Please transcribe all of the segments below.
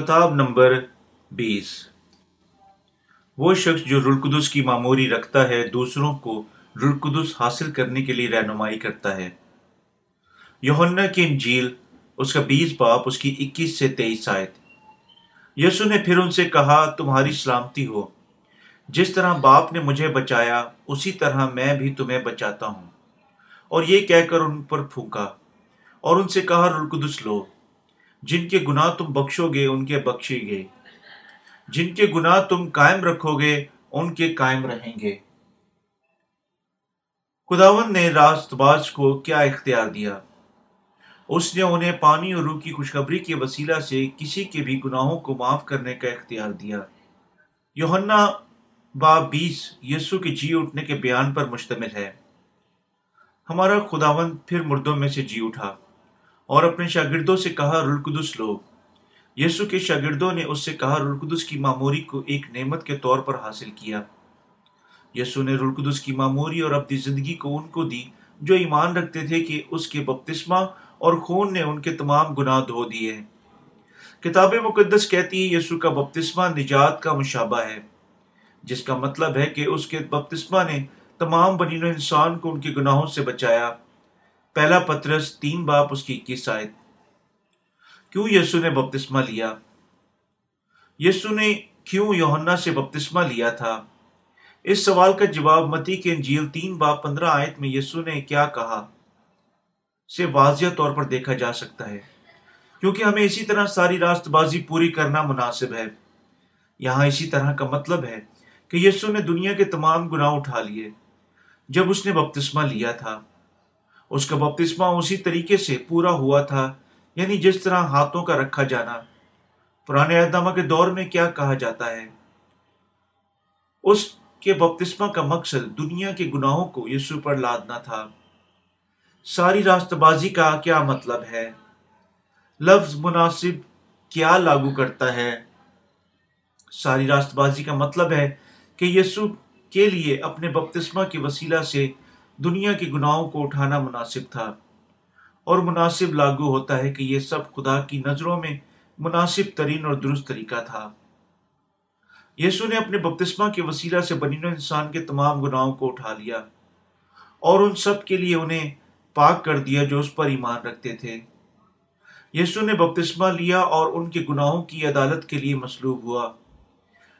خطاب نمبر بیس۔ وہ شخص جو رلقدس کی معموری رکھتا ہے، دوسروں کو رلقدس حاصل کرنے کے لیے رہنمائی کرتا ہے۔ یوہنا کی انجیل، اس کا بیس باپ، اس کی اکیس سے تیئیس آیت۔ یسو نے پھر ان سے کہا، تمہاری سلامتی ہو۔ جس طرح باپ نے مجھے بچایا، اسی طرح میں بھی تمہیں بچاتا ہوں۔ اور یہ کہہ کر ان پر پھونکا۔ اور ان سے کہا رلقدس لو۔ جن کے گناہ تم بخشو گے، ان کے بخشے گے۔ جن کے گناہ تم قائم رکھو گے، ان کے قائم رہیں گے۔ خداون نے راست باز کو کیا اختیار دیا؟ اس نے انہیں پانی اور روح کی خوشخبری کے وسیلہ سے کسی کے بھی گناہوں کو معاف کرنے کا اختیار دیا۔ یوہنا باب بیس، یسو کے جی اٹھنے کے بیان پر مشتمل ہے۔ ہمارا خداون پھر مردوں میں سے جی اٹھا۔ اور اپنے شاگردوں سے کہا رلقدس لو یسو کے شاگردوں نے اس سے کہا رلقدس کی معموری کو ایک نعمت کے طور پر حاصل کیا۔ یسو نے رلقدس کی معموری اور اپنی زندگی کو ان کو دی جو ایمان رکھتے تھے کہ اس کے بپتسمہ اور خون نے ان کے تمام گناہ دھو دیے ہیں۔ کتاب مقدس کہتی ہے، یسو کا بپتسمہ نجات کا مشابہ ہے، جس کا مطلب ہے کہ اس کے بپتسمہ نے تمام بنین و انسان کو ان کے گناہوں سے بچایا۔ پہلا پترس تین باپ اس کی اکیس آیت۔ کیوں یسو نے بپتسمہ لیا؟ یسو نے کیوں یوہنا سے بپتسمہ لیا تھا؟ اس سوال کا جواب متی کے انجیل تین باپ پندرہ آیت میں یسو نے کیا کہا سے واضح طور پر دیکھا جا سکتا ہے۔ کیونکہ ہمیں اسی طرح ساری راست بازی پوری کرنا مناسب ہے۔ یہاں اسی طرح کا مطلب ہے کہ یسو نے دنیا کے تمام گناہ اٹھا لیے۔ جب اس نے بپتسمہ لیا تھا۔ اس کا بپتسمہ اسی طریقے سے پورا ہوا تھا یعنی جس طرح ہاتھوں کا رکھا جانا۔ پرانے اہدامہ کے دور میں کیا کہا جاتا ہے؟ اس کے بپتسمہ کا مقصد دنیا کے گناہوں کو یسو پر لادنا تھا۔ ساری راست بازی کا کیا مطلب ہے؟ لفظ مناسب کیا لاگو کرتا ہے؟ ساری راست بازی کا مطلب ہے کہ یسو کے لیے اپنے بپتسمہ کے وسیلہ سے دنیا کے گناہوں کو اٹھانا مناسب تھا اور مناسب لاگو ہوتا ہے کہ یہ سب خدا کی نظروں میں مناسب ترین اور درست طریقہ تھا۔ یسو نے اپنے بپتسمہ کے وسیلہ سے بنین و انسان کے تمام گناہوں کو اٹھا لیا اور ان سب کے لیے انہیں پاک کر دیا جو اس پر ایمان رکھتے تھے۔ یسو نے بپتسمہ لیا اور ان کے گناہوں کی عدالت کے لیے مسلوب ہوا۔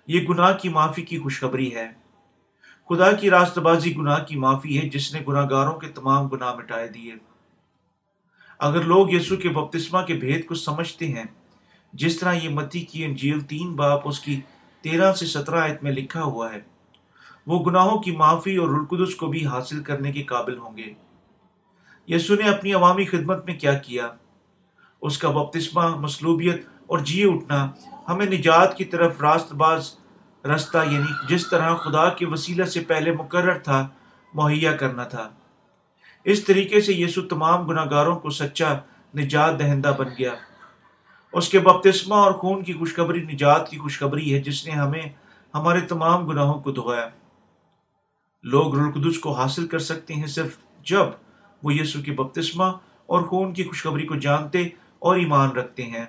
یہ گناہ کی معافی کی خوشخبری ہے۔ خدا کی راست بازی گناہ کی معافی ہے جس نے گناہ گاروں کے تمام گناہ مٹائے دیے۔ اگر لوگ یسو کے بپتسمہ کے بھید کو سمجھتے ہیں، جس طرح یہ متی کی انجیل تین باپ اس کی تیرہ سے سترہ آیت میں لکھا ہوا ہے، وہ گناہوں کی معافی اور رلقدس کو بھی حاصل کرنے کے قابل ہوں گے۔ یسو نے اپنی عوامی خدمت میں کیا کیا؟ اس کا بپتسمہ، مصلوبیت اور جی اٹھنا ہمیں نجات کی طرف راست باز رستہ یعنی جس طرح خدا کے وسیلہ سے پہلے مقرر تھا، مہیا کرنا تھا۔ اس طریقے سے یسو تمام گناہ گاروں کو سچا نجات دہندہ بن گیا۔ اس کے بپتسمہ اور خون کی خوشخبری نجات کی خوشخبری ہے، جس نے ہمیں، ہمارے تمام گناہوں کو دھویا۔ لوگ رلقدس کو حاصل کر سکتے ہیں صرف جب وہ یسو کے بپتسمہ اور خون کی خوشخبری کو جانتے اور ایمان رکھتے ہیں۔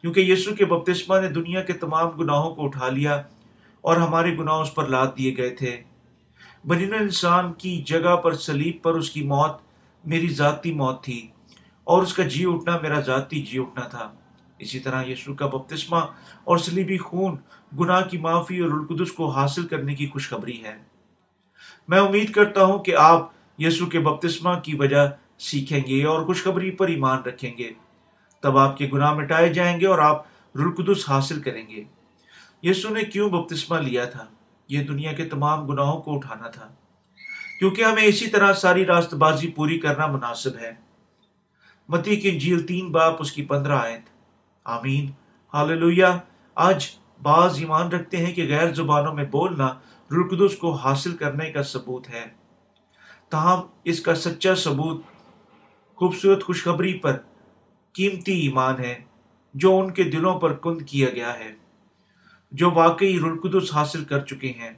کیونکہ یسو کے بپتسمہ نے دنیا کے تمام گناہوں کو اٹھا لیا اور ہمارے گناہ اس پر لاد دیے گئے تھے۔ بنین انسان کی جگہ پر سلیب پر اس کی موت میری ذاتی موت تھی اور اس کا جی اٹھنا میرا ذاتی جی اٹھنا تھا۔ اسی طرح یسو کا بپتسمہ اور سلیبی خون گناہ کی معافی اور القدس کو حاصل کرنے کی خوشخبری ہے۔ میں امید کرتا ہوں کہ آپ یسو کے بپتسمہ کی وجہ سیکھیں گے اور خوشخبری پر ایمان رکھیں گے۔ تب آپ کے گناہ مٹائے جائیں گے اور آپ رلقدس حاصل کریں گے۔ یسو نے کیوں بپتسمہ لیا تھا؟ یہ دنیا کے تمام گناہوں کو اٹھانا تھا۔ کیونکہ ہمیں اسی طرح ساری راست بازی پوری کرنا مناسب ہے۔ متی کی جھیل تین باپ اس کی پندرہ آیت۔ آمین۔ ہاللویہ آج بعض ایمان رکھتے ہیں کہ غیر زبانوں میں بولنا رلقدس کو حاصل کرنے کا ثبوت ہے۔ تاہم اس کا سچا ثبوت خوبصورت خوشخبری پر قیمتی ایمان ہے جو ان کے دلوں پر کند کیا گیا ہے، جو واقعی رلقدس حاصل کر چکے ہیں۔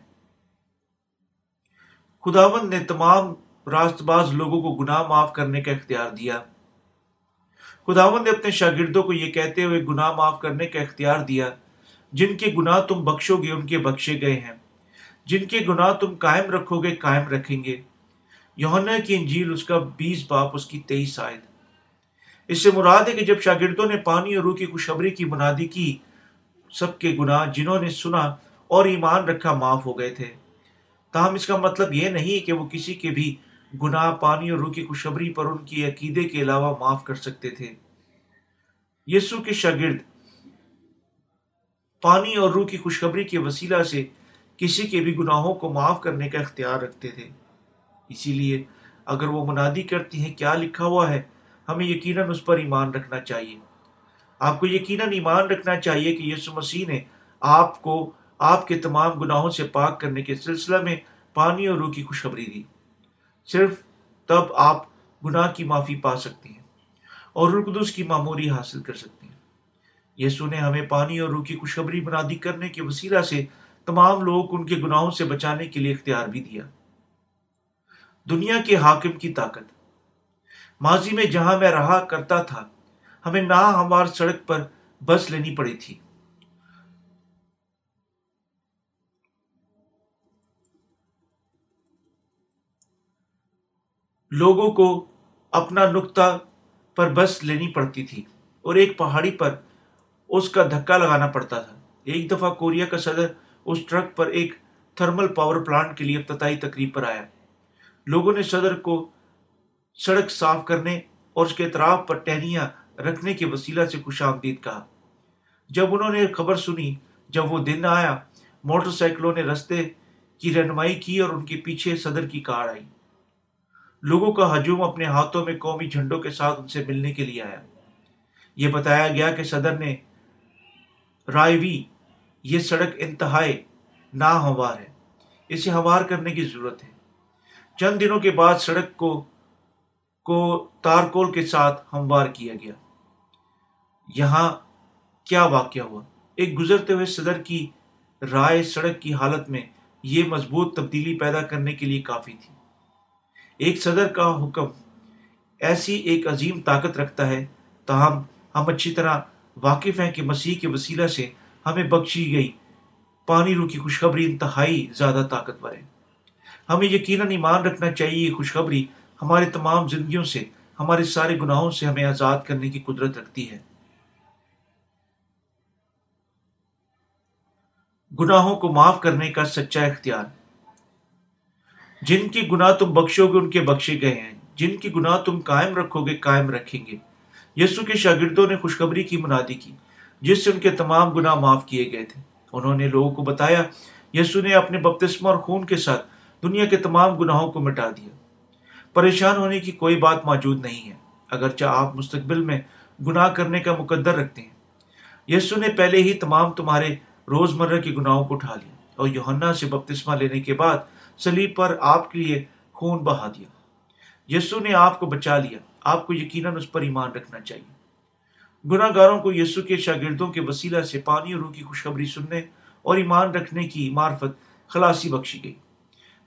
خداون نے تمام راست باز لوگوں کو گناہ معاف کرنے کا اختیار دیا۔ خداون نے اپنے شاگردوں کو یہ کہتے ہوئے گناہ معاف کرنے کا اختیار دیا، جن کے گناہ تم بخشو گے ان کے بخشے گئے ہیں۔ جن کے گناہ تم قائم رکھو گے، قائم رکھیں گے۔ یونا کی انجیل اس کا بیس باپ، اس کی تیئیس آئے اس سے مراد ہے کہ جب شاگردوں نے پانی اور روح کی خوشخبری کی منادی کی، سب کے گناہ جنہوں نے سنا اور ایمان رکھا معاف ہو گئے تھے۔ تاہم اس کا مطلب یہ نہیں کہ وہ کسی کے بھی گناہ، پانی اور روح کی خوشخبری پر ان کی عقیدے کے علاوہ معاف کر سکتے تھے۔ یسو کے شاگرد پانی اور روح کی خوشخبری کے وسیلہ سے کسی کے بھی گناہوں کو معاف کرنے کا اختیار رکھتے تھے۔ اسی لیے اگر وہ منادی کرتی ہیں، کیا لکھا ہوا ہے؟ ہمیں یقیناً اس پر ایمان رکھنا چاہیے۔ آپ کو یقیناً ایمان رکھنا چاہیے کہ یسو مسیح نے آپ کو آپ کے تمام گناہوں سے پاک کرنے کے سلسلہ میں پانی اور روح کی خوشخبری دی۔ صرف تب آپ گناہ کی معافی پا سکتے ہیں اور رقدس کی معموری حاصل کر سکتے ہیں۔ یسو نے ہمیں پانی اور روح کی خوشخبری منادی کرنے کے وسیلہ سے تمام لوگ ان کے گناہوں سے بچانے کے لیے اختیار بھی دیا۔ دنیا کے حاکم کی طاقت۔ ماضی میں جہاں میں رہا کرتا تھا، ہمیں نہ ہمار سڑک پر بس لینی پڑی تھی۔ لوگوں کو اپنا نقطہ پر بس لینی پڑتی تھی اور ایک پہاڑی پر اس کا دھکا لگانا پڑتا تھا۔ ایک دفعہ کوریا کا صدر اس ٹرک پر ایک تھرمل پاور پلانٹ کے لیے افتتاحی تقریب پر آیا۔ لوگوں نے صدر کو سڑک صاف کرنے اور اس کے اطراف پر ٹہنیاں رکھنے کے وسیلہ سے خوش آمدید کہا۔ جب انہوں نے خبر سنی، جب وہ دن آیا، موٹر سائیکلوں نے رستے کی رہنمائی کی اور ان کے پیچھے صدر کی کار آئی۔ لوگوں کا ہجوم اپنے ہاتھوں میں قومی جھنڈوں کے ساتھ ان سے ملنے کے لیے آیا۔ یہ بتایا گیا کہ صدر نے رائے بھی، یہ سڑک انتہائی ناہوار ہے، اسے ہموار کرنے کی ضرورت ہے۔ چند دنوں کے بعد سڑک کو کو تارکول کے ساتھ ہموار کیا گیا۔ یہاں کیا واقعہ ہوا؟ ایک گزرتے ہوئے صدر کی رائے سڑک کی حالت میں یہ مضبوط تبدیلی پیدا کرنے کے لیے کافی تھی۔ ایک صدر کا حکم ایسی ایک عظیم طاقت رکھتا ہے، تاہم ہم اچھی طرح واقف ہیں کہ مسیح کے وسیلہ سے ہمیں بخشی گئی پانی رو کی خوشخبری انتہائی زیادہ طاقتور ہے۔ ہمیں یقیناً ایمان رکھنا چاہیے، یہ خوشخبری ہمارے تمام زندگیوں سے، ہمارے سارے گناہوں سے ہمیں آزاد کرنے کی قدرت رکھتی ہے۔ گناہوں کو معاف کرنے کا سچا اختیار۔ جن کی گناہ تم بخشو گے، ان کے بخشے گئے ہیں۔ جن کی گناہ تم قائم رکھو گے، قائم رکھیں گے۔ یسو کے شاگردوں نے خوشخبری کی منادی کی، جس سے ان کے تمام گناہ معاف کیے گئے تھے۔ انہوں نے لوگوں کو بتایا، یسو نے اپنے بپتسمہ اور خون کے ساتھ دنیا کے تمام گناہوں کو مٹا دیا۔ پریشان ہونے کی کوئی بات موجود نہیں ہے۔ اگرچہ آپ مستقبل میں گناہ کرنے کا مقدر رکھتے ہیں۔ یسو نے پہلے ہی تمام تمہارے روز مرہ کے گناہوں کو اٹھا لیا اور یوہنا سے بپتسمہ لینے کے بعد سلیب پر آپ کے لیے خون بہا دیا۔ یسو نے آپ کو بچا لیا۔ آپ کو یقیناً اس پر ایمان رکھنا چاہیے۔ گناہ گاروں کو یسو کے شاگردوں کے وسیلہ سے پانی اور روح کی خوشخبری سننے اور ایمان رکھنے کی معرفت خلاصی بخشی گئی۔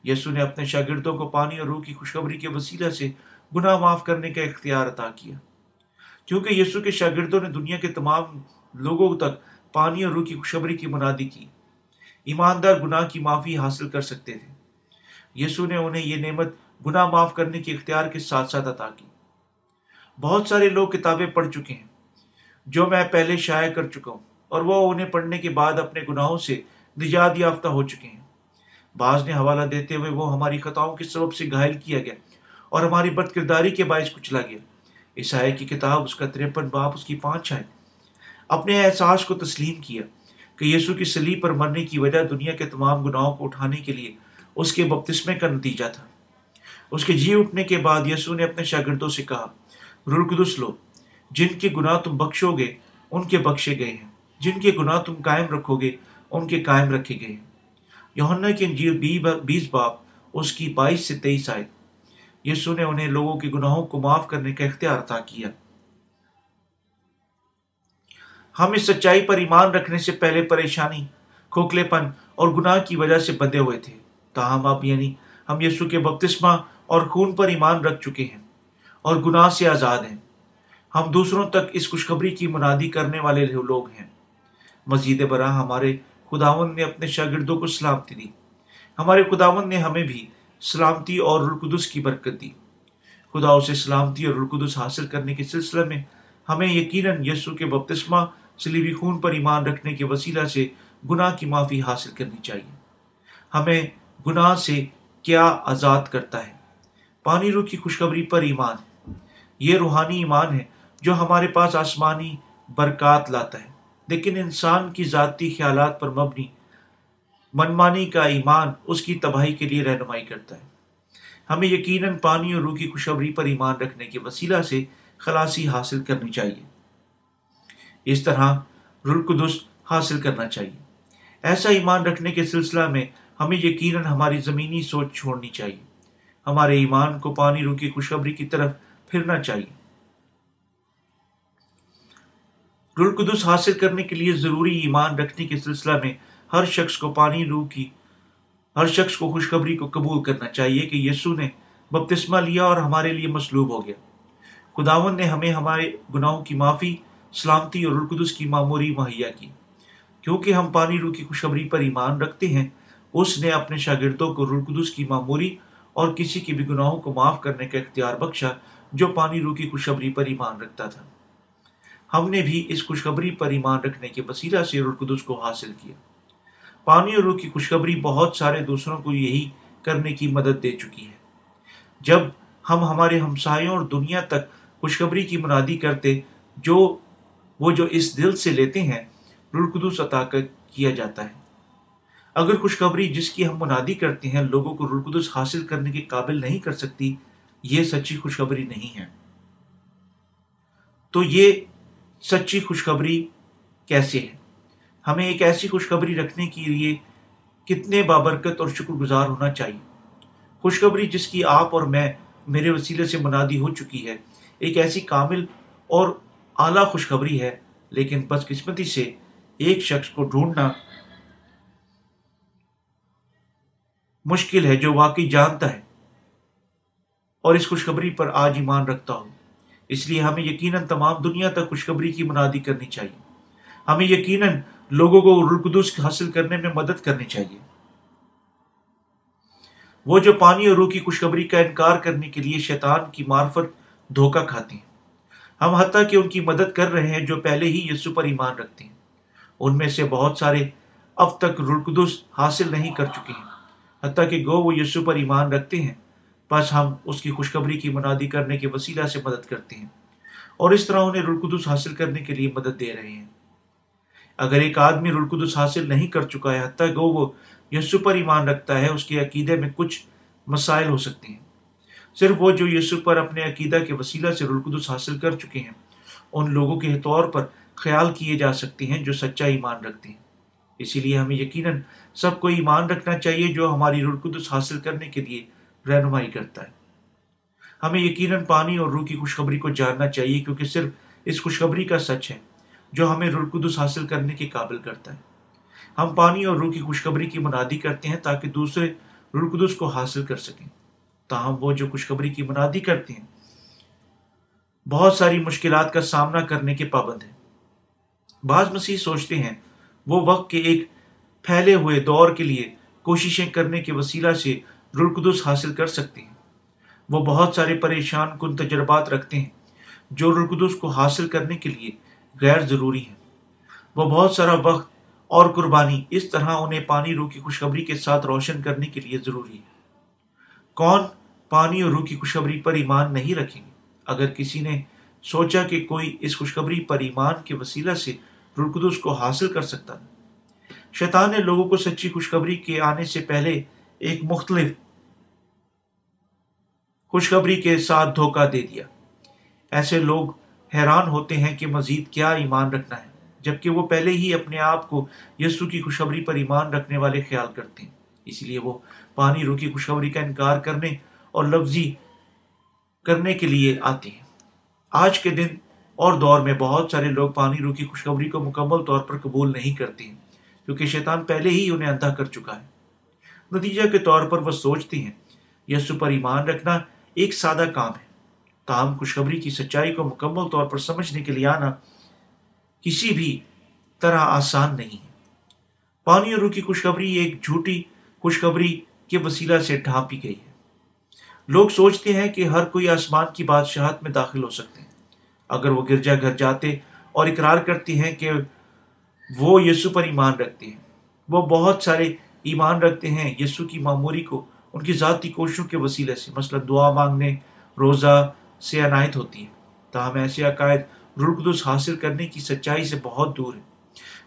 یسو نے اپنے شاگردوں کو پانی اور روح کی خوشخبری کے وسیلہ سے گناہ معاف کرنے کا اختیار عطا کیا۔ کیونکہ یسو کے شاگردوں نے دنیا کے تمام لوگوں تک پانی اور روح کی خوشخبری کی منادی کی۔ ایماندار گناہ کی معافی حاصل کر سکتے تھے۔ یسو نے انہیں یہ نعمت گناہ معاف کرنے کے اختیار کے ساتھ ساتھ عطا کی۔ بہت سارے لوگ کتابیں پڑھ چکے ہیں۔ جو میں پہلے شائع کر چکا ہوں اور وہ انہیں پڑھنے کے بعد اپنے گناہوں سے نجات یافتہ ہو چکے ہیں۔ بعض نے حوالہ دیتے ہوئے وہ ہماری خطاؤں کے سبب سے گھائل کیا گیا اور ہماری بد کرداری کے باعث کچلا گیا۔ عیسائی کی کتاب اس کا تریپن باپ اس کی پانچ آئے اپنے احساس کو تسلیم کیا کہ یسو کی سلیب پر مرنے کی وجہ دنیا کے تمام گناہوں کو اٹھانے کے لیے اس کے بپتسمے کا نتیجہ تھا۔ اس کے جی اٹھنے کے بعد یسو نے اپنے شاگردوں سے کہا رلقدس لو، جن کے گناہ تم بخشو گے، ان کے بخشے گئے ہیں۔ جن کے گناہ تم قائم رکھو گے، ان کے قائم رکھے گئے ہیں۔ یوہنا کی انجیل بیس باپ اس کی بائیس سے تیئیس آئے یسو نے انہیں لوگوں کے گناہوں کو معاف کرنے کا اختیار عطا کیا۔ ہم اس سچائی پر ایمان رکھنے سے پہلے پریشانی کھوکھلے پن اور گناہ کی وجہ سے بندے ہوئے تھے۔ تاہم اب یعنی ہم یسو کے بپتسمہ اور خون پر ایمان رکھ چکے ہیں اور گناہ سے آزاد ہیں۔ ہم دوسروں تک اس خوشخبری کی منادی کرنے والے لوگ ہیں۔ مزید برآں ہمارے خداون نے اپنے شاگردوں کو سلامتی دی۔ ہمارے خداون نے ہمیں بھی سلامتی اور رلقدس کی برکت دی۔ خدا اسے سلامتی اور رلقدس حاصل کرنے کے سلسلے میں ہمیں یقیناً یسو کے بپتسمہ سلیبی خون پر ایمان رکھنے کے وسیلہ سے گناہ کی معافی حاصل کرنی چاہیے۔ ہمیں گناہ سے کیا آزاد کرتا ہے؟ پانی روح کی خوشخبری پر ایمان۔ ہے یہ روحانی ایمان ہے جو ہمارے پاس آسمانی برکات لاتا ہے۔ لیکن انسان کی ذاتی خیالات پر مبنی منمانی کا ایمان اس کی تباہی کے لیے رہنمائی کرتا ہے۔ ہمیں یقیناً پانی اور روح کی خوشبری پر ایمان رکھنے کے وسیلہ سے خلاصی حاصل کرنی چاہیے۔ اس طرح رلقدس حاصل کرنا چاہیے۔ ایسا ایمان رکھنے کے سلسلہ میں ہمیں یقیناً ہماری زمینی سوچ چھوڑنی چاہیے۔ ہمارے ایمان کو پانی روح کی خوشخبری کی طرف پھرنا چاہیے۔ رلقدس حاصل کرنے کے لیے ضروری ایمان رکھنے کے سلسلہ میں ہر شخص کو پانی روح کی، ہر شخص کو خوشخبری کو قبول کرنا چاہیے کہ یسو نے بپتسمہ لیا اور ہمارے لیے مصلوب ہو گیا۔ خداون نے ہمیں ہمارے گناہوں کی معافی، سلامتی اور القدس کی معموری مہیا کی۔ کیونکہ ہم پانی روح کی خوشخبری پر ایمان رکھتے ہیں، اس نے اپنے شاگردوں کو رلقدس کی معموری اور کسی کے بھی گناہوں کو معاف کرنے کا اختیار بخشا جو پانی روح کی خوشخبری پر ایمان رکھتا تھا۔ ہم نے بھی اس خوشخبری پر ایمان رکھنے کے وسیلہ سے رلقدس کو حاصل کیا۔ پانی اور روح کی خوشخبری بہت سارے دوسروں کو یہی کرنے کی مدد دے چکی ہے۔ جب ہم ہمارے ہمسایوں اور دنیا تک خوشخبری کی منادی کرتے، جو، وہ جو اس دل سے لیتے ہیں رلقدس عطا کیا جاتا ہے۔ اگر خوشخبری جس کی ہم منادی کرتے ہیں لوگوں کو رلقدس حاصل کرنے کے قابل نہیں کر سکتی، یہ سچی خوشخبری نہیں ہے۔ تو یہ سچی خوشخبری کیسے ہے؟ ہمیں ایک ایسی خوشخبری رکھنے کے لیے کتنے بابرکت اور شکر گزار ہونا چاہیے۔ خوشخبری جس کی آپ اور میں میرے وسیلے سے منادی ہو چکی ہے، ایک ایسی کامل اور اعلیٰ خوشخبری ہے، لیکن بس قسمتی سے ایک شخص کو ڈھونڈنا مشکل ہے جو واقعی جانتا ہے۔ اور اس خوشخبری پر آج ایمان رکھتا ہوں۔ اس لیے ہمیں یقیناً تمام دنیا تک خوشخبری کی منادی کرنی چاہیے۔ ہمیں یقیناً لوگوں کو رلقدس حاصل کرنے میں مدد کرنی چاہیے۔ وہ جو پانی اور روح کی خوشخبری کا انکار کرنے کے لیے شیطان کی معرفت دھوکہ کھاتے ہیں۔ ہم حتیٰ کہ ان کی مدد کر رہے ہیں جو پہلے ہی یسو پر ایمان رکھتے ہیں۔ ان میں سے بہت سارے اب تک رلقدس حاصل نہیں کر چکے ہیں۔ حتیٰ کہ گو وہ یسو پر ایمان رکھتے ہیں۔ بس ہم اس کی خوشخبری کی منادی کرنے کے وسیلہ سے مدد کرتے ہیں اور اس طرح انہیں رلقدس حاصل کرنے کے لیے مدد دے رہے ہیں۔ اگر ایک آدمی رلقدس حاصل نہیں کر چکا ہے، حتیٰ کہ وہ یسو پر ایمان رکھتا ہے، اس کے عقیدے میں کچھ مسائل ہو سکتے ہیں۔ صرف وہ جو یسو پر اپنے عقیدہ کے وسیلہ سے رلقدس حاصل کر چکے ہیں، ان لوگوں کے طور پر خیال کیے جا سکتے ہیں جو سچا ایمان رکھتے ہیں۔ اسی لیے ہمیں یقیناً سب کو ایمان رکھنا چاہیے جو ہماری رلقدس حاصل کرنے کے لیے رہنمائی کرتا ہے۔ ہمیں یقیناً پانی اور روح کی خوشخبری کو جاننا چاہیے کیونکہ صرف اس خوشخبری کا سچ ہے جو ہمیں رلقدس حاصل کرنے کے قابل کرتا ہے۔ ہم پانی اور روح کی خوشخبری کی منادی کرتے ہیں تاکہ دوسرے رلقدس کو حاصل کر سکیں۔ تاہم، وہ جو خوشخبری کی منادی کرتے ہیں، بہت ساری مشکلات کا سامنا کرنے کے پابند ہیں۔ بعض مسیح سوچتے ہیں، وہ وقت کے ایک پھیلے ہوئے دور کے لیے کوششیں کرنے کے وسیلہ سے رلقدس حاصل کر سکتے ہیں۔ وہ بہت سارے پریشان کن تجربات رکھتے ہیں جو رلقدس کو حاصل کرنے کے لیے غیر ضروری ہے وہ بہت سارا وقت اور قربانی اس طرح انہیں پانی روح کی خوشخبری کے ساتھ روشن کرنے کے لیے ضروری ہے۔ کون پانی اور روح کی خوشخبری پر ایمان نہیں رکھیں گے؟ اگر کسی نے سوچا کہ کوئی اس خوشخبری پر ایمان کے وسیلہ سے رلقدس کو حاصل کر سکتا شیطان نے لوگوں کو سچی خوشخبری کے آنے سے پہلے ایک مختلف خوشخبری کے ساتھ دھوکہ دے دیا۔ ایسے لوگ حیران ہوتے ہیں کہ مزید کیا ایمان رکھنا ہے، جبکہ وہ پہلے ہی اپنے آپ کو یسو کی خوشخبری پر ایمان رکھنے والے خیال کرتے ہیں۔ اس لیے وہ پانی رو کی خوشخبری کا انکار کرنے اور لفظی کرنے کے لیے آتے ہیں۔ آج کے دن اور دور میں بہت سارے لوگ پانی رو کی خوشخبری کو مکمل طور پر قبول نہیں کرتے ہیں، کیونکہ شیطان پہلے ہی انہیں اندھا کر چکا ہے۔ نتیجہ کے طور پر وہ سوچتے ہیں یسو پر ایمان رکھنا ایک سادہ کام ہے۔ تاہم، خوشخبری کی سچائی کو مکمل طور پر سمجھنے کے لیے آنا کسی بھی طرح آسان نہیں ہے۔ پانی اور روح کی خوشخبری ایک جھوٹی خوشخبری کے وسیلہ سے ڈھانپی گئی ہے۔ لوگ سوچتے ہیں کہ ہر کوئی آسمان کی بادشاہت میں داخل ہو سکتے ہیں۔ اگر وہ گرجا گھر جاتے اور اقرار کرتے ہیں کہ وہ یسو پر ایمان رکھتے ہیں۔ وہ بہت سارے ایمان رکھتے ہیں یسو کی معموری کو، ان کی ذاتی کوششوں کے وسیلے سے۔ مثلا دعا مانگنے، روزہ سے عنایت ہوتی ہے۔ تاہم ایسے عقائد رلقدس حاصل کرنے کی سچائی سے بہت دور ہے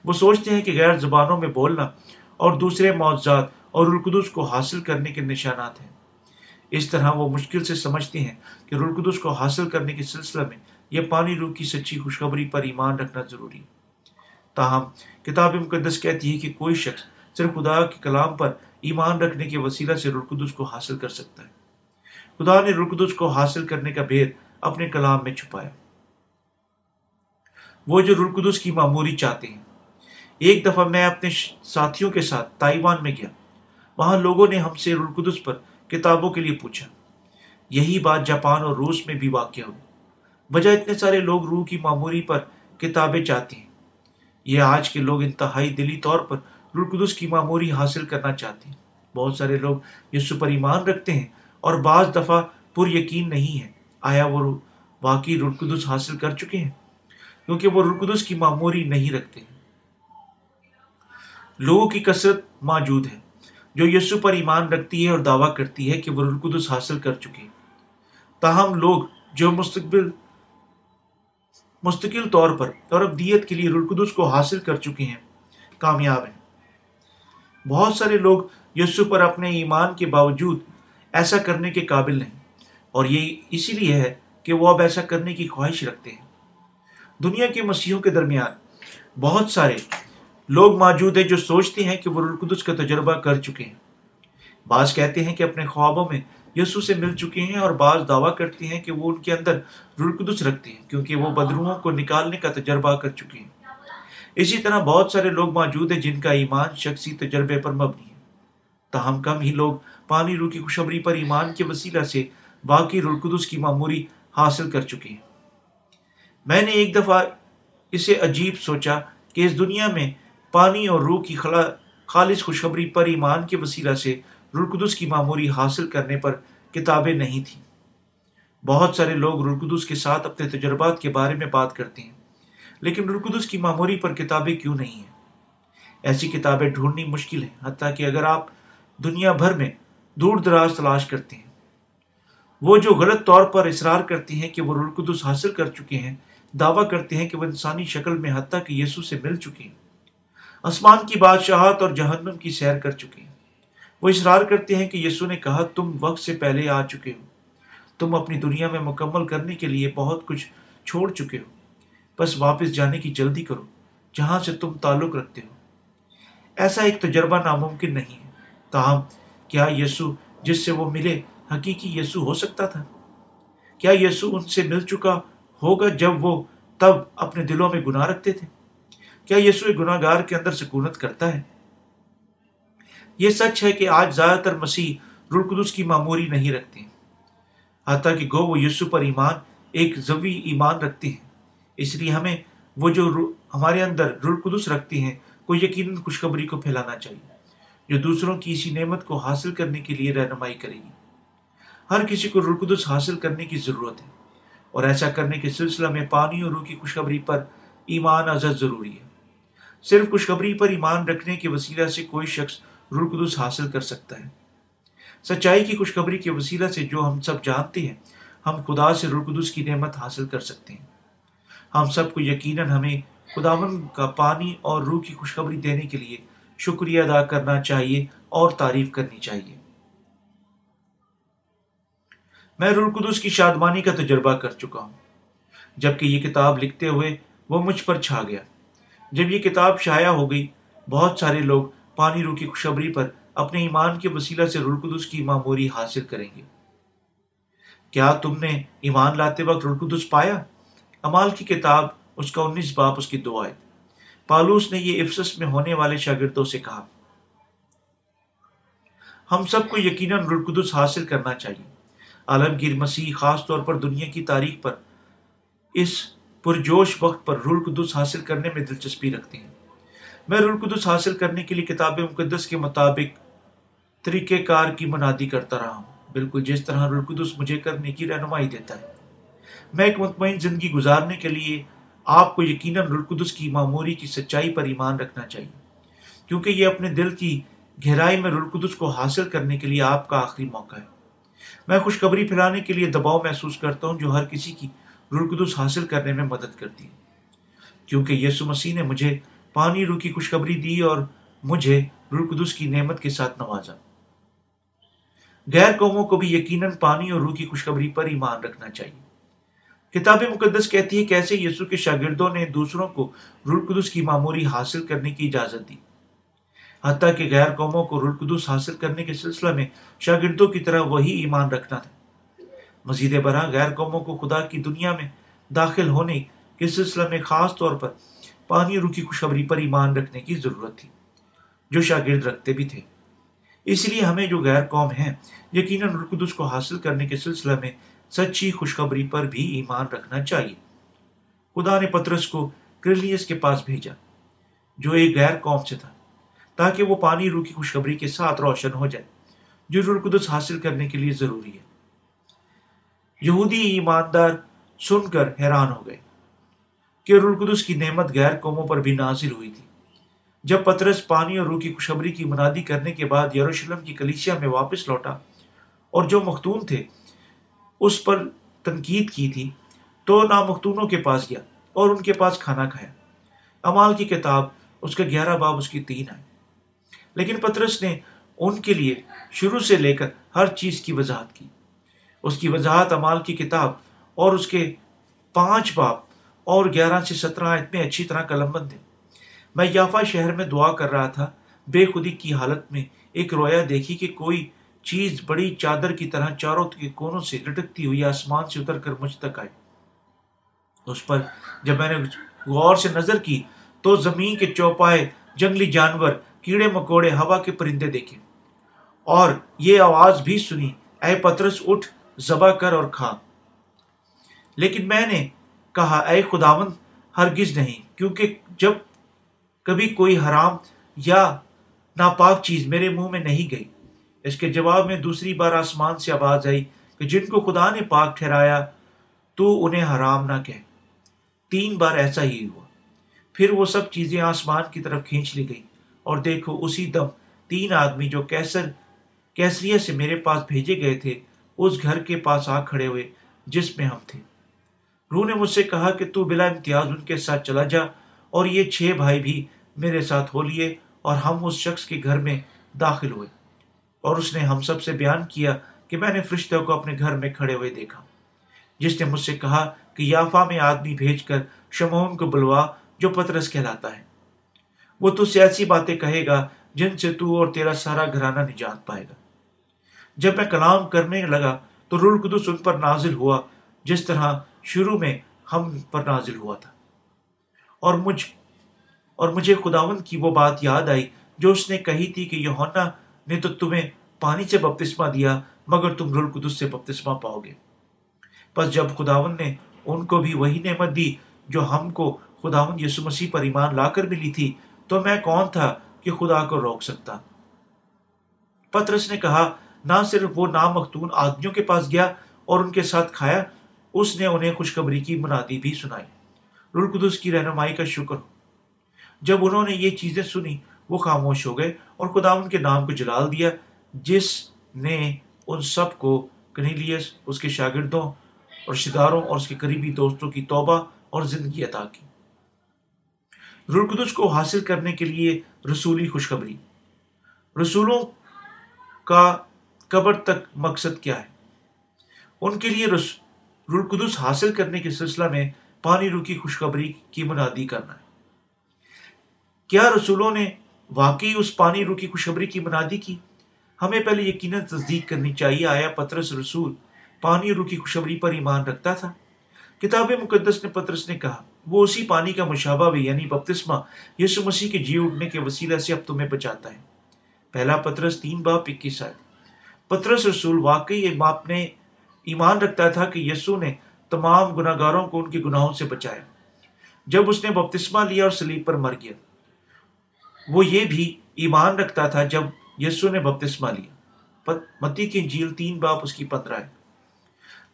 وہ سوچتے ہیں کہ غیر زبانوں میں بولنا اور دوسرے معاوضات اور رلقدس کو حاصل کرنے کے نشانات ہیں۔ اس طرح وہ مشکل سے سمجھتے ہیں کہ رلقدس کو حاصل کرنے کے سلسلہ میں یہ پانی روح کی سچی خوشخبری پر ایمان رکھنا ضروری ہے۔ تاہم کتاب مقدس کہتی ہے کہ کوئی شخص صرف خدا کے کلام پر ایمان رکھنے کے وسیلہ سے رلقدس کو حاصل کر سکتا ہے۔ خدا نے رلقدس کو حاصل کرنے کا بھید اپنے کلام میں چھپایا۔ وہ جو رلقدس کی معموری چاہتے ہیں۔ ایک دفعہ میں اپنے ساتھیوں کے ساتھ تائیوان میں گیا۔ وہاں لوگوں نے ہم سے رلقدس پر کتابوں کے لیے پوچھا۔ یہی بات جاپان اور روس میں بھی واقع ہوئی۔ وجہ اتنے سارے لوگ روح کی معموری پر کتابیں چاہتے ہیں۔ یہ آج کے لوگ انتہائی دلی طور پر رلقدس کی معموری حاصل کرنا چاہتے ہیں۔ بہت سارے لوگ یسو پر ایمان رکھتے ہیں اور بعض دفعہ پر یقین نہیں ہے۔ آیا وہ واقعی رلقدس حاصل کر چکے ہیں؟ کیونکہ وہ رلقدس کی معموری نہیں رکھتے ہیں۔ لوگوں کی کثرت موجود ہے۔ جو یسو پر ایمان رکھتی ہے اور دعویٰ کرتی ہے کہ وہ رلقدس حاصل کر چکے ہیں۔ تاہم لوگ جو مستقبل، مستقل طور پر اور ابدیت کے لیے رلقدس کو حاصل کر چکے ہیں، کامیاب ہیں۔ بہت سارے لوگ یسو پر اپنے ایمان کے باوجود ایسا کرنے کے قابل نہیں۔ اور یہ اسی لیے ہے کہ وہ اب ایسا کرنے کی خواہش رکھتے ہیں۔ دنیا کے مسیحوں کے درمیان بہت سارے لوگ موجود ہیں جو سوچتے ہیں کہ وہ رلقدس کا تجربہ کر چکے ہیں۔ بعض کہتے ہیں کہ اپنے خوابوں میں یسو سے مل چکے ہیں اور بعض دعویٰ کرتے ہیں کہ وہ ان کے اندر رلقدس رکھتے ہیں، کیونکہ وہ بدروہوں کو نکالنے کا تجربہ کر چکے ہیں۔ اسی طرح بہت سارے لوگ موجود ہیں جن کا ایمان شخصی تجربے پر مبنی ہے۔ تاہم کم ہی لوگ پانی روح کی خوشبری پر ایمان کے وسیلہ سے باقی رلقدس کی معموری حاصل کر چکے ہیں۔ میں نے ایک دفعہ اسے عجیب سوچا کہ اس دنیا میں پانی اور روح کی خلا خالص خوشخبری پر ایمان کے وسیلہ سے رلقدس کی معموری حاصل کرنے پر کتابیں نہیں تھیں۔ بہت سارے لوگ رلقدس کے ساتھ اپنے تجربات کے بارے میں بات کرتے ہیں۔ لیکن رلقدس کی معموری پر کتابیں کیوں نہیں ہیں؟ ایسی کتابیں ڈھونڈنی مشکل ہے حتیٰ کہ اگر آپ دنیا بھر میں دور دراز تلاش کرتے ہیں، وہ جو غلط طور پر اصرار کرتے ہیں کہ وہ رلقدس حاصل کر چکے ہیں، دعویٰ کرتے ہیں کہ وہ انسانی شکل میں حتیٰ کہ یسو سے مل چکے ہیں۔ آسمان کی بادشاہت اور جہنم کی سیر کر چکے ہیں۔ وہ اصرار کرتے ہیں کہ یسو نے کہا، تم وقت سے پہلے آ چکے ہو۔ تم اپنی دنیا میں مکمل کرنے کے لیے بہت کچھ چھوڑ چکے ہو۔ بس واپس جانے کی جلدی کرو، جہاں سے تم تعلق رکھتے ہو۔ ایسا ایک تجربہ ناممکن نہیں ہے۔ تاہم کیا یسو جس سے وہ ملے، حقیقی یسو ہو سکتا تھا؟ کیا یسو ان سے مل چکا ہوگا جب وہ تب اپنے دلوں میں گناہ رکھتے تھے؟ کیا یسو ایک گناہ گار کے اندر سکونت کرتا ہے؟ یہ سچ ہے کہ آج زیادہ تر مسیح رلقدس کی معموری نہیں رکھتے۔ حتیٰ کہ گو وہ یسو پر ایمان، ایک زوی ایمان رکھتے ہیں۔ اس لیے ہمیں وہ جو ہمارے اندر رلقدس رکھتے ہیں کو یقیناً خوشخبری کو پھیلانا چاہیے، جو دوسروں کی اسی نعمت کو حاصل کرنے کے لیے رہنمائی کرے گی۔ ہر کسی کو رلقدس حاصل کرنے کی ضرورت ہے، اور ایسا کرنے کے سلسلہ میں پانی اور روح کی خوشخبری پر ایمان عزت ضروری ہے۔ صرف خوشخبری پر ایمان رکھنے کے وسیلہ سے کوئی شخص رلقدس حاصل کر سکتا ہے۔ سچائی کی خوشخبری کے وسیلہ سے جو ہم سب جانتے ہیں، ہم خدا سے رلقدس کی نعمت حاصل کر سکتے ہیں۔ ہم سب کو یقیناً ہمیں خداون کا پانی اور روح کی خوشخبری دینے کے لیے شکریہ ادا کرنا چاہیے اور تعریف کرنی چاہیے۔ میں رلقدس کی شادمانی کا تجربہ کر چکا ہوں۔ جبکہ یہ کتاب لکھتے ہوئے وہ مجھ پر چھا گیا۔ جب یہ کتاب شائع ہو گئی، بہت سارے لوگ پانی رو کی خوشبری پر اپنے ایمان کے وسیلہ سے رلقدس کی معموری حاصل کریں گے۔ کیا تم نے ایمان لاتے وقت رلقدس پایا؟ امال کی کتاب، اس کا انیس باپ، اس کی دعائیں پالوس نے یہ افسس میں ہونے والے شاگردوں سے کہا، ہم سب کو یقیناً رلقدس حاصل کرنا چاہیے۔ عالمگیر مسیح، خاص طور پر دنیا کی تاریخ پر، اس پرجوش وقت پر رول قدس حاصل کرنے میں دلچسپی رکھتے ہیں۔ میں رول قدس حاصل کرنے کے لیے کتاب مقدس کے مطابق طریقہ کار کی منادی کرتا رہا ہوں۔ بالکل جس طرح رول قدس مجھے کرنے کی رہنمائی دیتا ہے۔ میں ایک مطمئن زندگی گزارنے کے لیے آپ کو یقیناً رلقدس کی معموری کی سچائی پر ایمان رکھنا چاہیے۔ کیونکہ یہ اپنے دل کی گہرائی میں رلقدس کو حاصل کرنے کے لیے آپ کا آخری موقع ہے۔ میں خوشخبری پھیلانے کے لیے دباؤ محسوس کرتا ہوں جو ہر کسی کی رلقدس حاصل کرنے میں مدد کرتی ہے۔ کیونکہ یسو مسیح نے مجھے پانی روح کی خوشخبری دی اور مجھے رلقدس کی نعمت کے ساتھ نوازا۔ غیر قوموں کو بھی یقیناً پانی اور روح کی خوشخبری پر ایمان رکھنا چاہیے۔ کتاب مقدس کہتی ہے کیسے یسو کے شاگردوں نے دوسروں کو رلقدس کی معموری حاصل کرنے کی اجازت دی۔ حتیٰ کہ غیر قوموں کو رلقدس حاصل کرنے کے سلسلہ میں شاگردوں کی طرح وہی ایمان رکھنا تھا۔ مزید برآں غیر قوموں کو خدا کی دنیا میں داخل ہونے کے سلسلہ میں خاص طور پر پانی روح کی خوشخبری پر ایمان رکھنے کی ضرورت تھی، جو شاگرد رکھتے بھی تھے۔ اس لیے ہمیں جو غیر قوم ہیں، یقیناً رلقدس کو حاصل کرنے کے سلسلہ میں سچی خوشخبری پر بھی ایمان رکھنا چاہیے۔ خدا نے پترس کو کرلیس کے پاس بھیجا، جو ایک غیر قوم سے تھا، تاکہ وہ پانی روح کی خوشخبری کے ساتھ روشن ہو جائے، جو رلقدس حاصل کرنے کے لیے ضروری ہے۔ یہودی ایماندار سن کر حیران ہو گئے کہ رلقدس کی نعمت غیر قوموں پر بھی نازل ہوئی تھی۔ جب پترس پانی اور روح کی خوشخبری کی منادی کرنے کے بعد یروشلم کی کلیسیا میں واپس لوٹا اور جو مختون تھے اس پر تنقید کی تھی تو نامختونوں کے پاس گیا اور ان کے پاس کھانا کھایا۔ امال کی کتاب، اس کا گیارہ باب، اس کی تین آئے لیکن پترس نے ان کے لیے شروع سے لے کر ہر چیز کی وضاحت کی۔ اس کی وضاحت امال کی کتاب اور اس کے پانچ باپ اور گیارہ سے سترہ میں اچھی طرح قلم بند ہے میں یافا شہر میں دعا کر رہا تھا، بے خودی کی حالت میں ایک رویا دیکھی کہ کوئی چیز بڑی چادر کی طرح چاروں کے کونوں سے لٹکتی ہوئی آسمان سے اتر کر مجھ تک آئی۔ اس پر جب میں نے غور سے نظر کی تو زمین کے چوپائے جنگلی جانور، کیڑے مکوڑے، ہوا کے پرندے دیکھے۔ اور یہ آواز بھی سنی، اے پترس، اٹھ زبا کر اور کھا۔ لیکن میں نے کہا، اے خداون ہرگز نہیں، کیونکہ جب کبھی کوئی حرام یا ناپاک چیز میرے منہ میں نہیں گئی اس کے جواب میں دوسری بار آسمان سے آواز آئی کہ جن کو خدا نے پاک ٹھہرایا، تو انہیں حرام نہ کہ تین بار ایسا ہی ہوا۔ پھر وہ سب چیزیں آسمان کی طرف کھینچ لی گئی اور دیکھو اسی دم تین آدمی جو کیسر کیسریا سے میرے پاس بھیجے گئے تھے، اس گھر کے پاس آ کھڑے ہوئے جس میں ہم تھے۔ روح نے مجھ سے کہا کہ تو بلا امتیاز ان کے ساتھ چلا جا اور یہ چھ بھائی بھی میرے ساتھ ہو لیے اور ہم اس شخص کے گھر میں داخل ہوئے۔ اور اس نے ہم سب سے بیان کیا کہ میں نے فرشتوں کو اپنے گھر میں کھڑے ہوئے دیکھا۔ جس نے مجھ سے کہا کہ یافا میں آدمی بھیج کر شمون کو بلوا جو پترس کہلاتا ہے۔ وہ تو سیاسی باتیں کہے گا جن سے تو اور تیرا سارا گھرانہ نجات پائے گا۔ جب میں کلام کرنے لگا تو رول قدس ان پر نازل ہوا، جس طرح شروع میں ہم پر نازل ہوا تھا۔ اور مجھ، اور مجھے خداون کی وہ بات یاد آئی جو اس نے کہی تھی کہ یوہنا نے تو تمہیں پانی سے بپتسمہ دیا، مگر تم رول قدس سے بپتسمہ پاؤ گے۔ بس جب خداون نے ان کو بھی وہی نعمت دی جو ہم کو خداون یسو مسیح پر ایمان لا کر ملی تھی، تو میں کون تھا کہ خدا کو روک سکتا؟ پترس نے کہا، نہ صرف وہ نامختون آدمیوں کے پاس گیا اور ان کے ساتھ کھایا، اس نے انہیں خوشخبری کی منادی بھی سنائی۔ رول قدس کی رہنمائی کا شکر ہو۔ جب انہوں نے یہ چیزیں سنی وہ خاموش ہو گئے اور خدا ان کے نام کو جلال دیا، جس نے ان سب کو کنیلیس، اس کے شاگردوں اور شداروں اور اس کے قریبی دوستوں کی توبہ اور زندگی عطا کی۔ رلقدس کو حاصل کرنے کے لیے رسولی خوشخبری۔ رسولوں کا قبر تک مقصد کیا ہے؟ ان کے لیے رلقدس حاصل کرنے کے سلسلہ میں پانی رو کی خوشخبری کی منادی کرنا ہے۔ کیا رسولوں نے واقعی اس پانی رو کی خوشخبری کی منادی کی۔ ہمیں پہلے یقیناً تصدیق کرنی چاہیے، آیا پترس رسول پانی رو کی خوشخبری پر ایمان رکھتا تھا؟ کتاب مقدس نے پترس نے کہا، وہ اسی پانی کا مشابہ بھی یعنی بپتسمہ، یسو مسیح کے جی اٹھنے کے وسیلہ سے اب تمہیں بچاتا ہے۔ پہلا پترس تین باپ اکیس آئے۔ پترس رسول واقعی اپنے ایمان رکھتا تھا کہ یسو نے تمام گناہ گاروں کو ان کے گناہوں سے بچایا۔ جب اس نے بپتسمہ لیا اور سلیب پر مر گیا۔ وہ یہ بھی ایمان رکھتا تھا جب یسو نے بپتسمہ لیا۔ متی کی انجیل تین باپ اس کی پندرہ ہے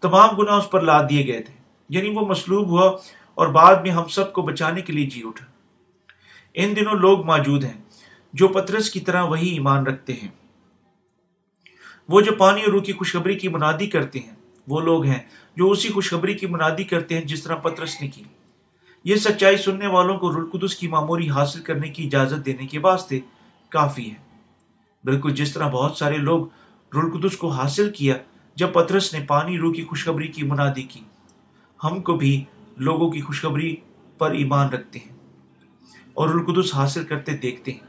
تمام گناہ اس پر لاد دیے گئے تھے۔ یعنی وہ مسلوب ہوا اور بعد میں ہم سب کو بچانے کے لیے جی اٹھا۔ ان دنوں لوگ موجود ہیں جو پترس کی طرح وہی ایمان رکھتے ہیں۔ وہ جو پانی اور روح کی خوشخبری کی منادی کرتے ہیں، وہ لوگ ہیں جو اسی خوشخبری کی منادی کرتے ہیں جس طرح پترس نے کی۔ یہ سچائی سننے والوں کو رلقدس کی معموری حاصل کرنے کی اجازت دینے کے واسطے کافی ہے۔ بالکل جس طرح بہت سارے لوگ رلقدس کو حاصل کیا، جب پترس نے پانی، روح کی خوشخبری کی منادی کی، ہم کو بھی لوگوں کی خوشخبری پر ایمان رکھتے ہیں اور رلقدس حاصل کرتے دیکھتے ہیں۔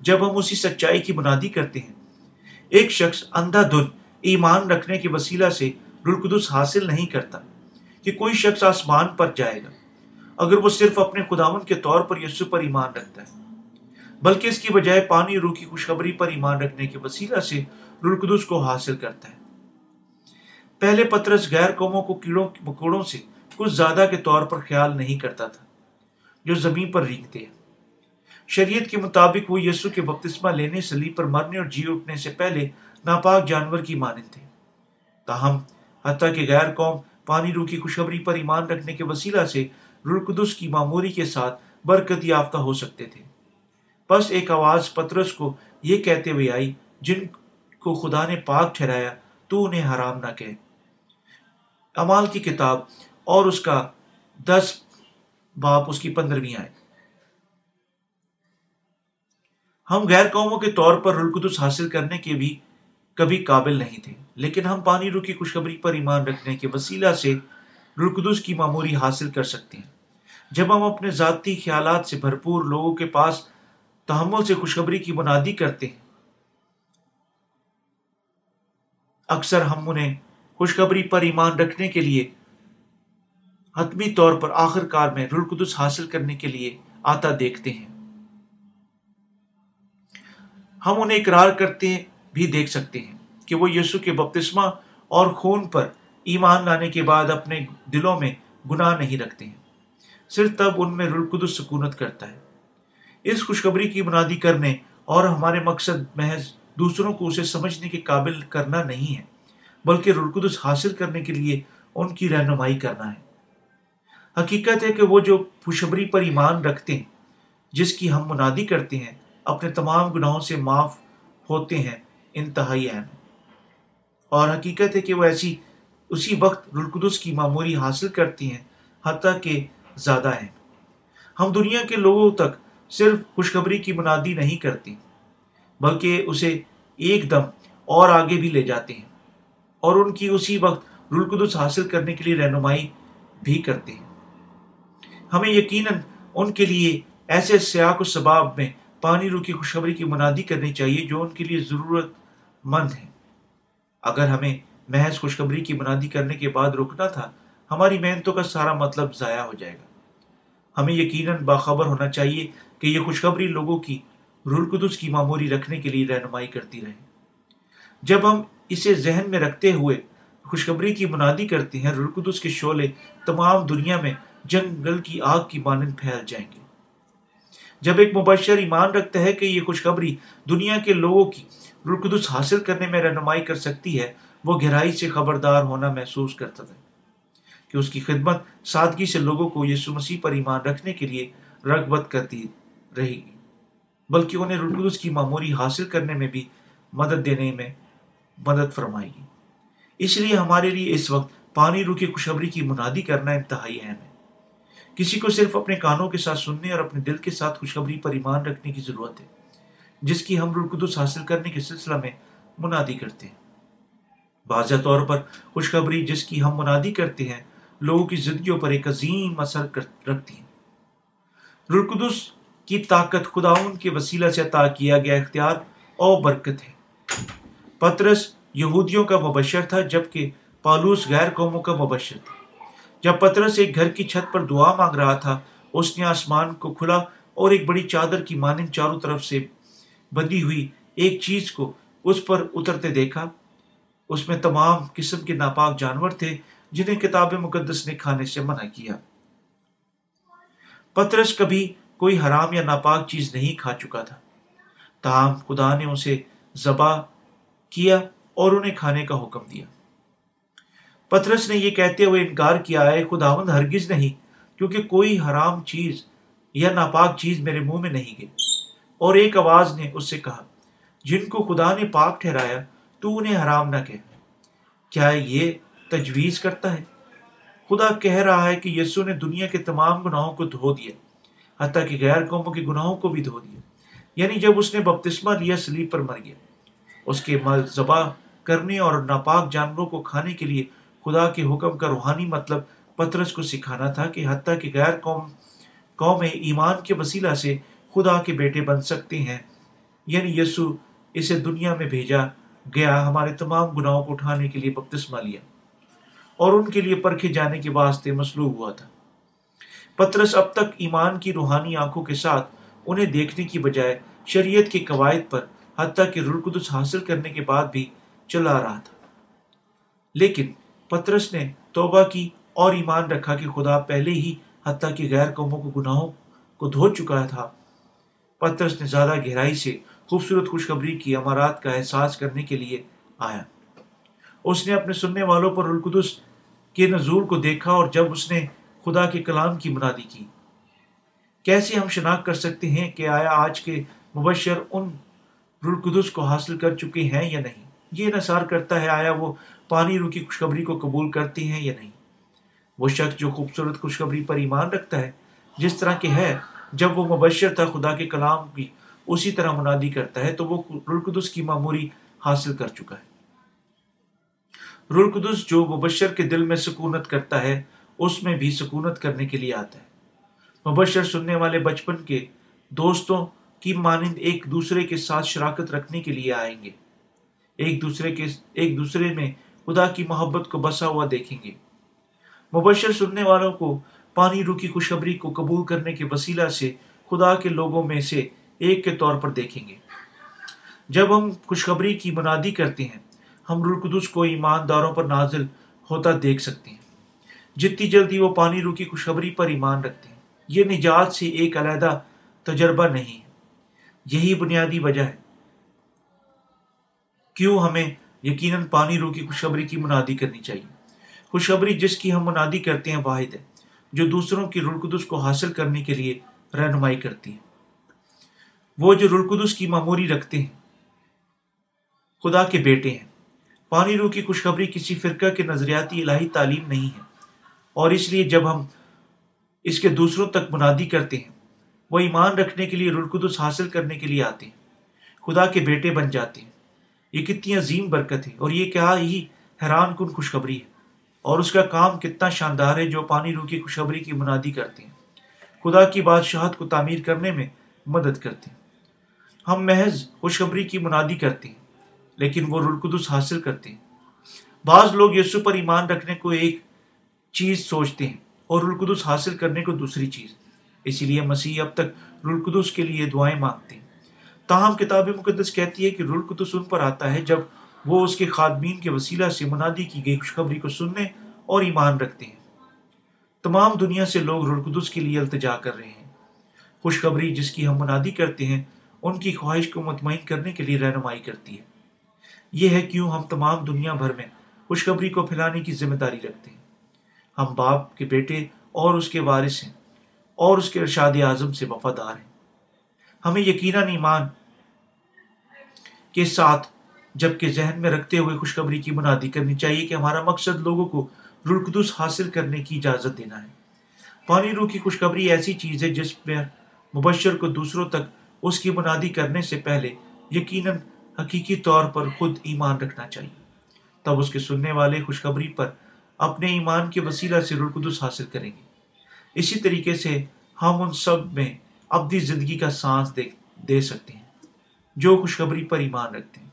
جب ہم اسی سچائی کی بنادی کرتے ہیں، ایک شخص اندھا دھن ایمان رکھنے کے وسیلہ سے رلقدس حاصل نہیں کرتا کہ کوئی شخص آسمان پر جائے گا۔ اگر وہ صرف اپنے خداون کے طور پر یسو پر ایمان رکھتا ہے، بلکہ اس کی بجائے پانی روح کی خوشخبری پر ایمان رکھنے کے وسیلہ سے رلقدس کو حاصل کرتا ہے۔ پہلے پترس غیر قوموں کو کیڑوں، مکوڑوں سے کچھ زیادہ کے طور پر خیال نہیں کرتا تھا، جو زمین پر ریگتے ہیں۔ شریعت کے مطابق وہ یسو کے بپتسمہ لینے سلیب پر مرنے اور جی اٹھنے سے پہلے ناپاک جانور کی مانند تھے۔ تاہم، حتیٰ کہ غیر قوم پانی روح کی خوشخبری پر ایمان رکھنے کے وسیلہ سے رلقدس کی معموری کے ساتھ برکت یافتہ ہو سکتے تھے۔ بس ایک آواز پترس کو یہ کہتے ہوئے آئی، جن کو خدا نے پاک ٹھہرایا، تو انہیں حرام نہ کہ امال کی کتاب اور اس کا دس باپ اس کی پندرہویں آئے ہم غیر قوموں کے طور پر رلقدس حاصل کرنے کے بھی کبھی قابل نہیں تھے، لیکن ہم پانی رو کی خوشخبری پر ایمان رکھنے کے وسیلہ سے رلقدس کی معموری حاصل کر سکتے ہیں۔ جب ہم اپنے ذاتی خیالات سے بھرپور لوگوں کے پاس تحمل سے خوشخبری کی بنادی کرتے ہیں، اکثر ہم انہیں خوشخبری پر ایمان رکھنے کے لیے، حتمی طور پر آخر کار میں رلقدس حاصل کرنے کے لیے آتا دیکھتے ہیں۔ ہم انہیں اقرار کرتے بھی دیکھ سکتے ہیں کہ وہ یسو کے بپتسمہ اور خون پر ایمان لانے کے بعد اپنے دلوں میں گناہ نہیں رکھتے ہیں۔ صرف تب ان میں رلقدس سکونت کرتا ہے۔ اس خوشخبری کی بنادی کرنے اور ہمارے مقصد محض دوسروں کو اسے سمجھنے کے قابل کرنا نہیں ہے، بلکہ رلقدس حاصل کرنے کے لیے ان کی رہنمائی کرنا ہے۔ حقیقت ہے کہ وہ جو خوشخبری پر ایمان رکھتے ہیں، جس کی ہم منادی کرتے ہیں، اپنے تمام گناہوں سے معاف ہوتے ہیں، انتہائی اہم۔ اور حقیقت ہے کہ وہ ایسی اسی وقت رلقدس کی معموری حاصل کرتی ہیں، حتیٰ کہ زیادہ ہیں۔ ہم دنیا کے لوگوں تک صرف خوشخبری کی منادی نہیں کرتی، بلکہ اسے ایک دم اور آگے بھی لے جاتے ہیں اور ان کی اسی وقت رلقدس حاصل کرنے کے لیے رہنمائی بھی کرتے ہیں۔ ہمیں یقیناً ان کے لیے ایسے سیاق و سباب میں پانی رو کی خوشخبری کی منادی کرنی چاہیے جو ان کے لیے ضرورت مند ہے اگر ہمیں محض خوشخبری کی منادی کرنے کے بعد رکنا تھا، ہماری محنتوں کا سارا مطلب ضائع ہو جائے گا۔ ہمیں یقیناً باخبر ہونا چاہیے کہ یہ خوشخبری لوگوں کی رلقدس کی معموری رکھنے کے لیے رہنمائی کرتی رہے۔ جب ہم اسے ذہن میں رکھتے ہوئے خوشخبری کی منادی کرتے ہیں رلقدس کے شعلے تمام دنیا میں جنگل کی آگ کی مانند پھیل جائیں گے۔ جب ایک مبشر ایمان رکھتا ہے کہ یہ خوشخبری دنیا کے لوگوں کی رلقدس حاصل کرنے میں رہنمائی کر سکتی ہے وہ گہرائی سے خبردار ہونا محسوس کرتا ہے کہ اس کی خدمت سادگی سے لوگوں کو یسو مسیح پر ایمان رکھنے کے لیے رغبت کرتی رہے گی، بلکہ انہیں رلقدس کی معموری حاصل کرنے میں بھی مدد دینے میں مدد فرمائے گی۔ اس لیے ہمارے لیے اس وقت پانی رو کی خوشخبری کی منادی کرنا انتہائی اہم ہے۔ کسی کو صرف اپنے کانوں کے ساتھ سننے اور اپنے دل کے ساتھ خوشخبری پر ایمان رکھنے کی ضرورت ہے، جس کی ہم رلقدس حاصل کرنے کے سلسلہ میں منادی کرتے ہیں۔ واضح طور پر خوشخبری جس کی ہم منادی کرتے ہیں، لوگوں کی زندگیوں پر ایک عظیم اثر رکھتی ہے رلقدس کی طاقت خداون کے وسیلہ سے عطا کیا گیا اختیار اور برکت ہے۔ پترس یہودیوں کا مبشر تھا، جبکہ پالوس غیر قوموں کا مبشر تھا۔ جب پترس ایک گھر کی چھت پر دعا مانگ رہا تھا، اس نے آسمان کو کھلا اور ایک بڑی چادر کی مانند چاروں طرف سے بندی ہوئی ایک چیز کو اس پر اترتے دیکھا۔ اس میں تمام قسم کے ناپاک جانور تھے جنہیں کتاب مقدس نے کھانے سے منع کیا۔ پترس کبھی کوئی حرام یا ناپاک چیز نہیں کھا چکا تھا۔ تاہم، خدا نے اسے ذبح کیا اور انہیں کھانے کا حکم دیا۔ پترس نے یہ کہتے ہوئے انکار کیا ہے خداوند، ہرگز نہیں، کیونکہ کوئی حرام چیز یا ناپاک چیز میرے منہ میں نہیں گئی۔ اور ایک آواز نے اس سے کہا، جن کو خدا نے پاک ٹھہرایا تو انہیں حرام نہ کہ کیا یہ تجویز کرتا ہے؟ خدا کہہ رہا ہے کہ یسو نے دنیا کے تمام گناہوں کو دھو دیا، حتیٰ کہ غیر قوموں کے گناہوں کو بھی دھو دیا۔ یعنی جب اس نے بپتسمہ لیا، سلیب پر مر گیا۔ اس کے ذبح کرنے اور ناپاک جانوروں کو کھانے کے لیے خدا کے حکم کا روحانی مطلب پترس کو سکھانا تھا کہ حتیٰ کہ غیر قوم قوم ایمان کے وسیلہ سے خدا کے بیٹے بن سکتے ہیں۔ یعنی یسو اسے دنیا میں بھیجا گیا، ہمارے تمام گناہوں کو اٹھانے کے لیے بپتسمہ لیا۔ اور ان کے لیے پرکھے جانے کے واسطے مسلوب ہوا تھا۔ پترس اب تک ایمان کی روحانی آنکھوں کے ساتھ انہیں دیکھنے کی بجائے شریعت کے قواعد پر، حتیٰ کہ رلقدس حاصل کرنے کے بعد بھی چلا رہا تھا۔ لیکن پترس نے توبہ کی اور ایمان رکھا کہ خدا پہلے ہی حتیٰ کہ غیر قوموں کو گناہوں کو دھو چکا تھا۔ پترس نے زیادہ گہرائی سے خوبصورت خوشخبری کی امارات کا احساس کرنے کے لیے آیا۔ اس نے اپنے سننے والوں پر القدس کے نزول کو دیکھا اور جب اس نے خدا کے کلام کی منادی کی۔ کیسے ہم شناخت کر سکتے ہیں کہ آیا آج کے مبشر ان رلقدس کو حاصل کر چکے ہیں یا نہیں؟ یہ نثار کرتا ہے آیا وہ پانی رو کی خوشخبری کو قبول کرتے ہیں یا نہیں۔ وہ شخص جو خوبصورت خوشخبری پر ایمان رکھتا ہے، جس طرح کے ہے، جب وہ مبشر تھا خدا کے کلام کی اسی طرح منادی کرتا ہے، تو وہ رلقدس کی معموری حاصل کر چکا ہے۔ رلقدس جو مبشر کے دل میں سکونت کرتا ہے، اس میں بھی سکونت کرنے کے لیے آتا ہے۔ مبشر سننے والے بچپن کے دوستوں کی مانند ایک دوسرے کے ساتھ شراکت رکھنے کے لیے آئیں گے۔ ایک دوسرے کے، ایک دوسرے میں خدا کی محبت کو بسا ہوا دیکھیں گے۔ مبشر سننے والوں کو پانی رو کی خوشخبری کو قبول کرنے کے وسیلہ سے خدا کے لوگوں میں سے ایک کے طور پر دیکھیں گے۔ جب ہم خوشخبری کی منادی کرتے ہیں، ہم رلقدس کو ایمانداروں پر نازل ہوتا دیکھ سکتے ہیں۔ جتنی جلدی وہ پانی رو کی خوشخبری پر ایمان رکھتے ہیں، یہ نجات سے ایک علیحدہ تجربہ نہیں ہے۔ یہی بنیادی وجہ ہے۔ کیوں ہمیں یقیناً پانی رو کی خوشخبری کی منادی کرنی چاہیے؟ خوشخبری جس کی ہم منادی کرتے ہیں واحد ہے، جو دوسروں کی رلقدس کو حاصل کرنے کے لیے رہنمائی کرتی ہے۔ وہ جو رلقدس کی معموری رکھتے ہیں، خدا کے بیٹے ہیں۔ پانی رو کی خوشخبری کسی فرقہ کے نظریاتی الہی تعلیم نہیں ہے۔ اور اس لیے جب ہم اس کے دوسروں تک منادی کرتے ہیں، وہ ایمان رکھنے کے لیے رلقدس حاصل کرنے کے لیے آتے ہیں۔ خدا کے بیٹے بن جاتے ہیں۔ یہ کتنی عظیم برکت ہے اور یہ کیا ہی حیران کن خوشخبری ہے۔ اور اس کا کام کتنا شاندار ہے جو پانی رو کی خوشخبری کی منادی کرتے ہیں۔ خدا کی بادشاہت کو تعمیر کرنے میں مدد کرتے ہیں۔ ہم محض خوشخبری کی منادی کرتے ہیں، لیکن وہ رلقدس حاصل کرتے ہیں۔ بعض لوگ یسو پر ایمان رکھنے کو ایک چیز سوچتے ہیں اور رلقدس حاصل کرنے کو دوسری چیز۔ اسی لیے مسیح اب تک رلقدس کے لیے دعائیں مانگتے ہیں۔ تاہم کتاب مقدس کہتی ہے کہ رلقدس ان پر آتا ہے جب وہ اس کے خادمین کے وسیلہ سے منادی کی گئی خوشخبری کو سننے اور ایمان رکھتے ہیں۔ تمام دنیا سے لوگ رلقدس کے لیے التجا کر رہے ہیں۔ خوشخبری جس کی ہم منادی کرتے ہیں ان کی خواہش کو مطمئن کرنے کے لیے رہنمائی کرتی ہے۔ یہ ہے کیوں ہم تمام دنیا بھر میں خوشخبری کو پھیلانے کی ذمہ داری رکھتے ہیں۔ ہم باپ کے بیٹے اور اس کے وارث ہیں اور اس کے ارشاد اعظم سے وفادار ہیں۔ ہمیں یقیناً ایمان کے ساتھ جبکہ ذہن میں رکھتے ہوئے خوشخبری کی منادی کرنی چاہیے کہ ہمارا مقصد لوگوں کو رلقدس حاصل کرنے کی اجازت دینا ہے۔ پانی روح کی خوشخبری ایسی چیز ہے جس میں مبشر کو دوسروں تک اس کی منادی کرنے سے پہلے یقیناً حقیقی طور پر خود ایمان رکھنا چاہیے۔ تب اس کے سننے والے خوشخبری پر اپنے ایمان کے وسیلہ سے رلقدس حاصل کریں گے۔ اسی طریقے سے ہم ان سب میں اپنی زندگی کا سانس دے دے سکتے ہیں جو خوشخبری پر ایمان رکھتے ہیں۔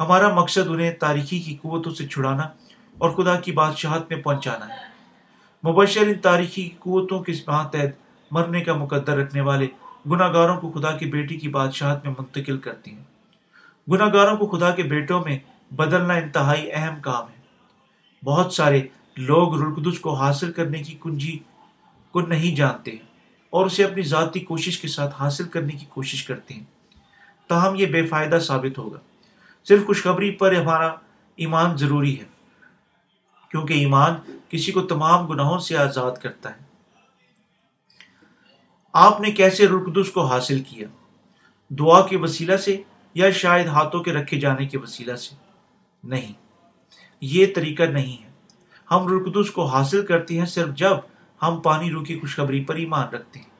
ہمارا مقصد انہیں تاریخی کی قوتوں سے چھڑانا اور خدا کی بادشاہت میں پہنچانا ہے۔ مبشر ان تاریخی قوتوں کے ماتحت مرنے کا مقدر رکھنے والے گناہ گاروں کو خدا کی بیٹی کی بادشاہت میں منتقل کرتی ہیں۔ گناہ گاروں کو خدا کے بیٹوں میں بدلنا انتہائی اہم کام ہے۔ بہت سارے لوگ رلقدس کو حاصل کرنے کی کنجی کو نہیں جانتے اور اسے اپنی ذاتی کوشش کے ساتھ حاصل کرنے کی کوشش کرتے ہیں۔ تاہم یہ بے فائدہ ثابت ہوگا۔ صرف خوشخبری پر ہمارا ایمان ضروری ہے، کیونکہ ایمان کسی کو تمام گناہوں سے آزاد کرتا ہے۔ آپ نے کیسے رلقدس کو حاصل کیا؟ دعا کے وسیلہ سے یا شاید ہاتھوں کے رکھے جانے کے وسیلہ سے؟ نہیں، یہ طریقہ نہیں ہے۔ ہم رلقدس کو حاصل کرتے ہیں صرف جب ہم پانی رو کی خوشخبری پر ایمان رکھتے ہیں۔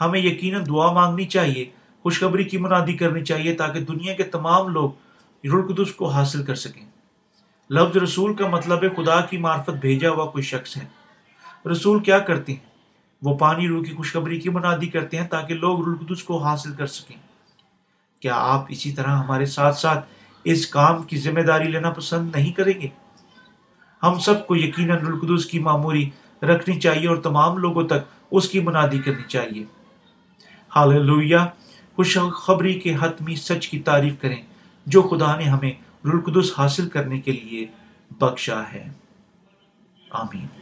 ہمیں یقیناً دعا مانگنی چاہیے، خوشخبری کی منادی کرنی چاہیے تاکہ دنیا کے تمام لوگ رلقدس کو حاصل کر سکیں۔ لفظ رسول کا مطلب ہے خدا کی معرفت بھیجا ہوا کوئی شخص ہے۔ رسول کیا کرتے ہیں؟ وہ پانی رو کی خوشخبری کی منادی کرتے ہیں تاکہ لوگ رلقدس کو حاصل کر سکیں۔ کیا آپ اسی طرح ہمارے ساتھ ساتھ اس کام کی ذمہ داری لینا پسند نہیں کریں گے؟ ہم سب کو یقیناً رلقدس کی معموری رکھنی چاہیے اور تمام لوگوں تک اس کی منادی کرنی چاہیے۔ حال لویا خوش خبری کے حتمی سچ کی تعریف کریں جو خدا نے ہمیں رلقدس حاصل کرنے کے لیے بخشا ہے۔ آمین۔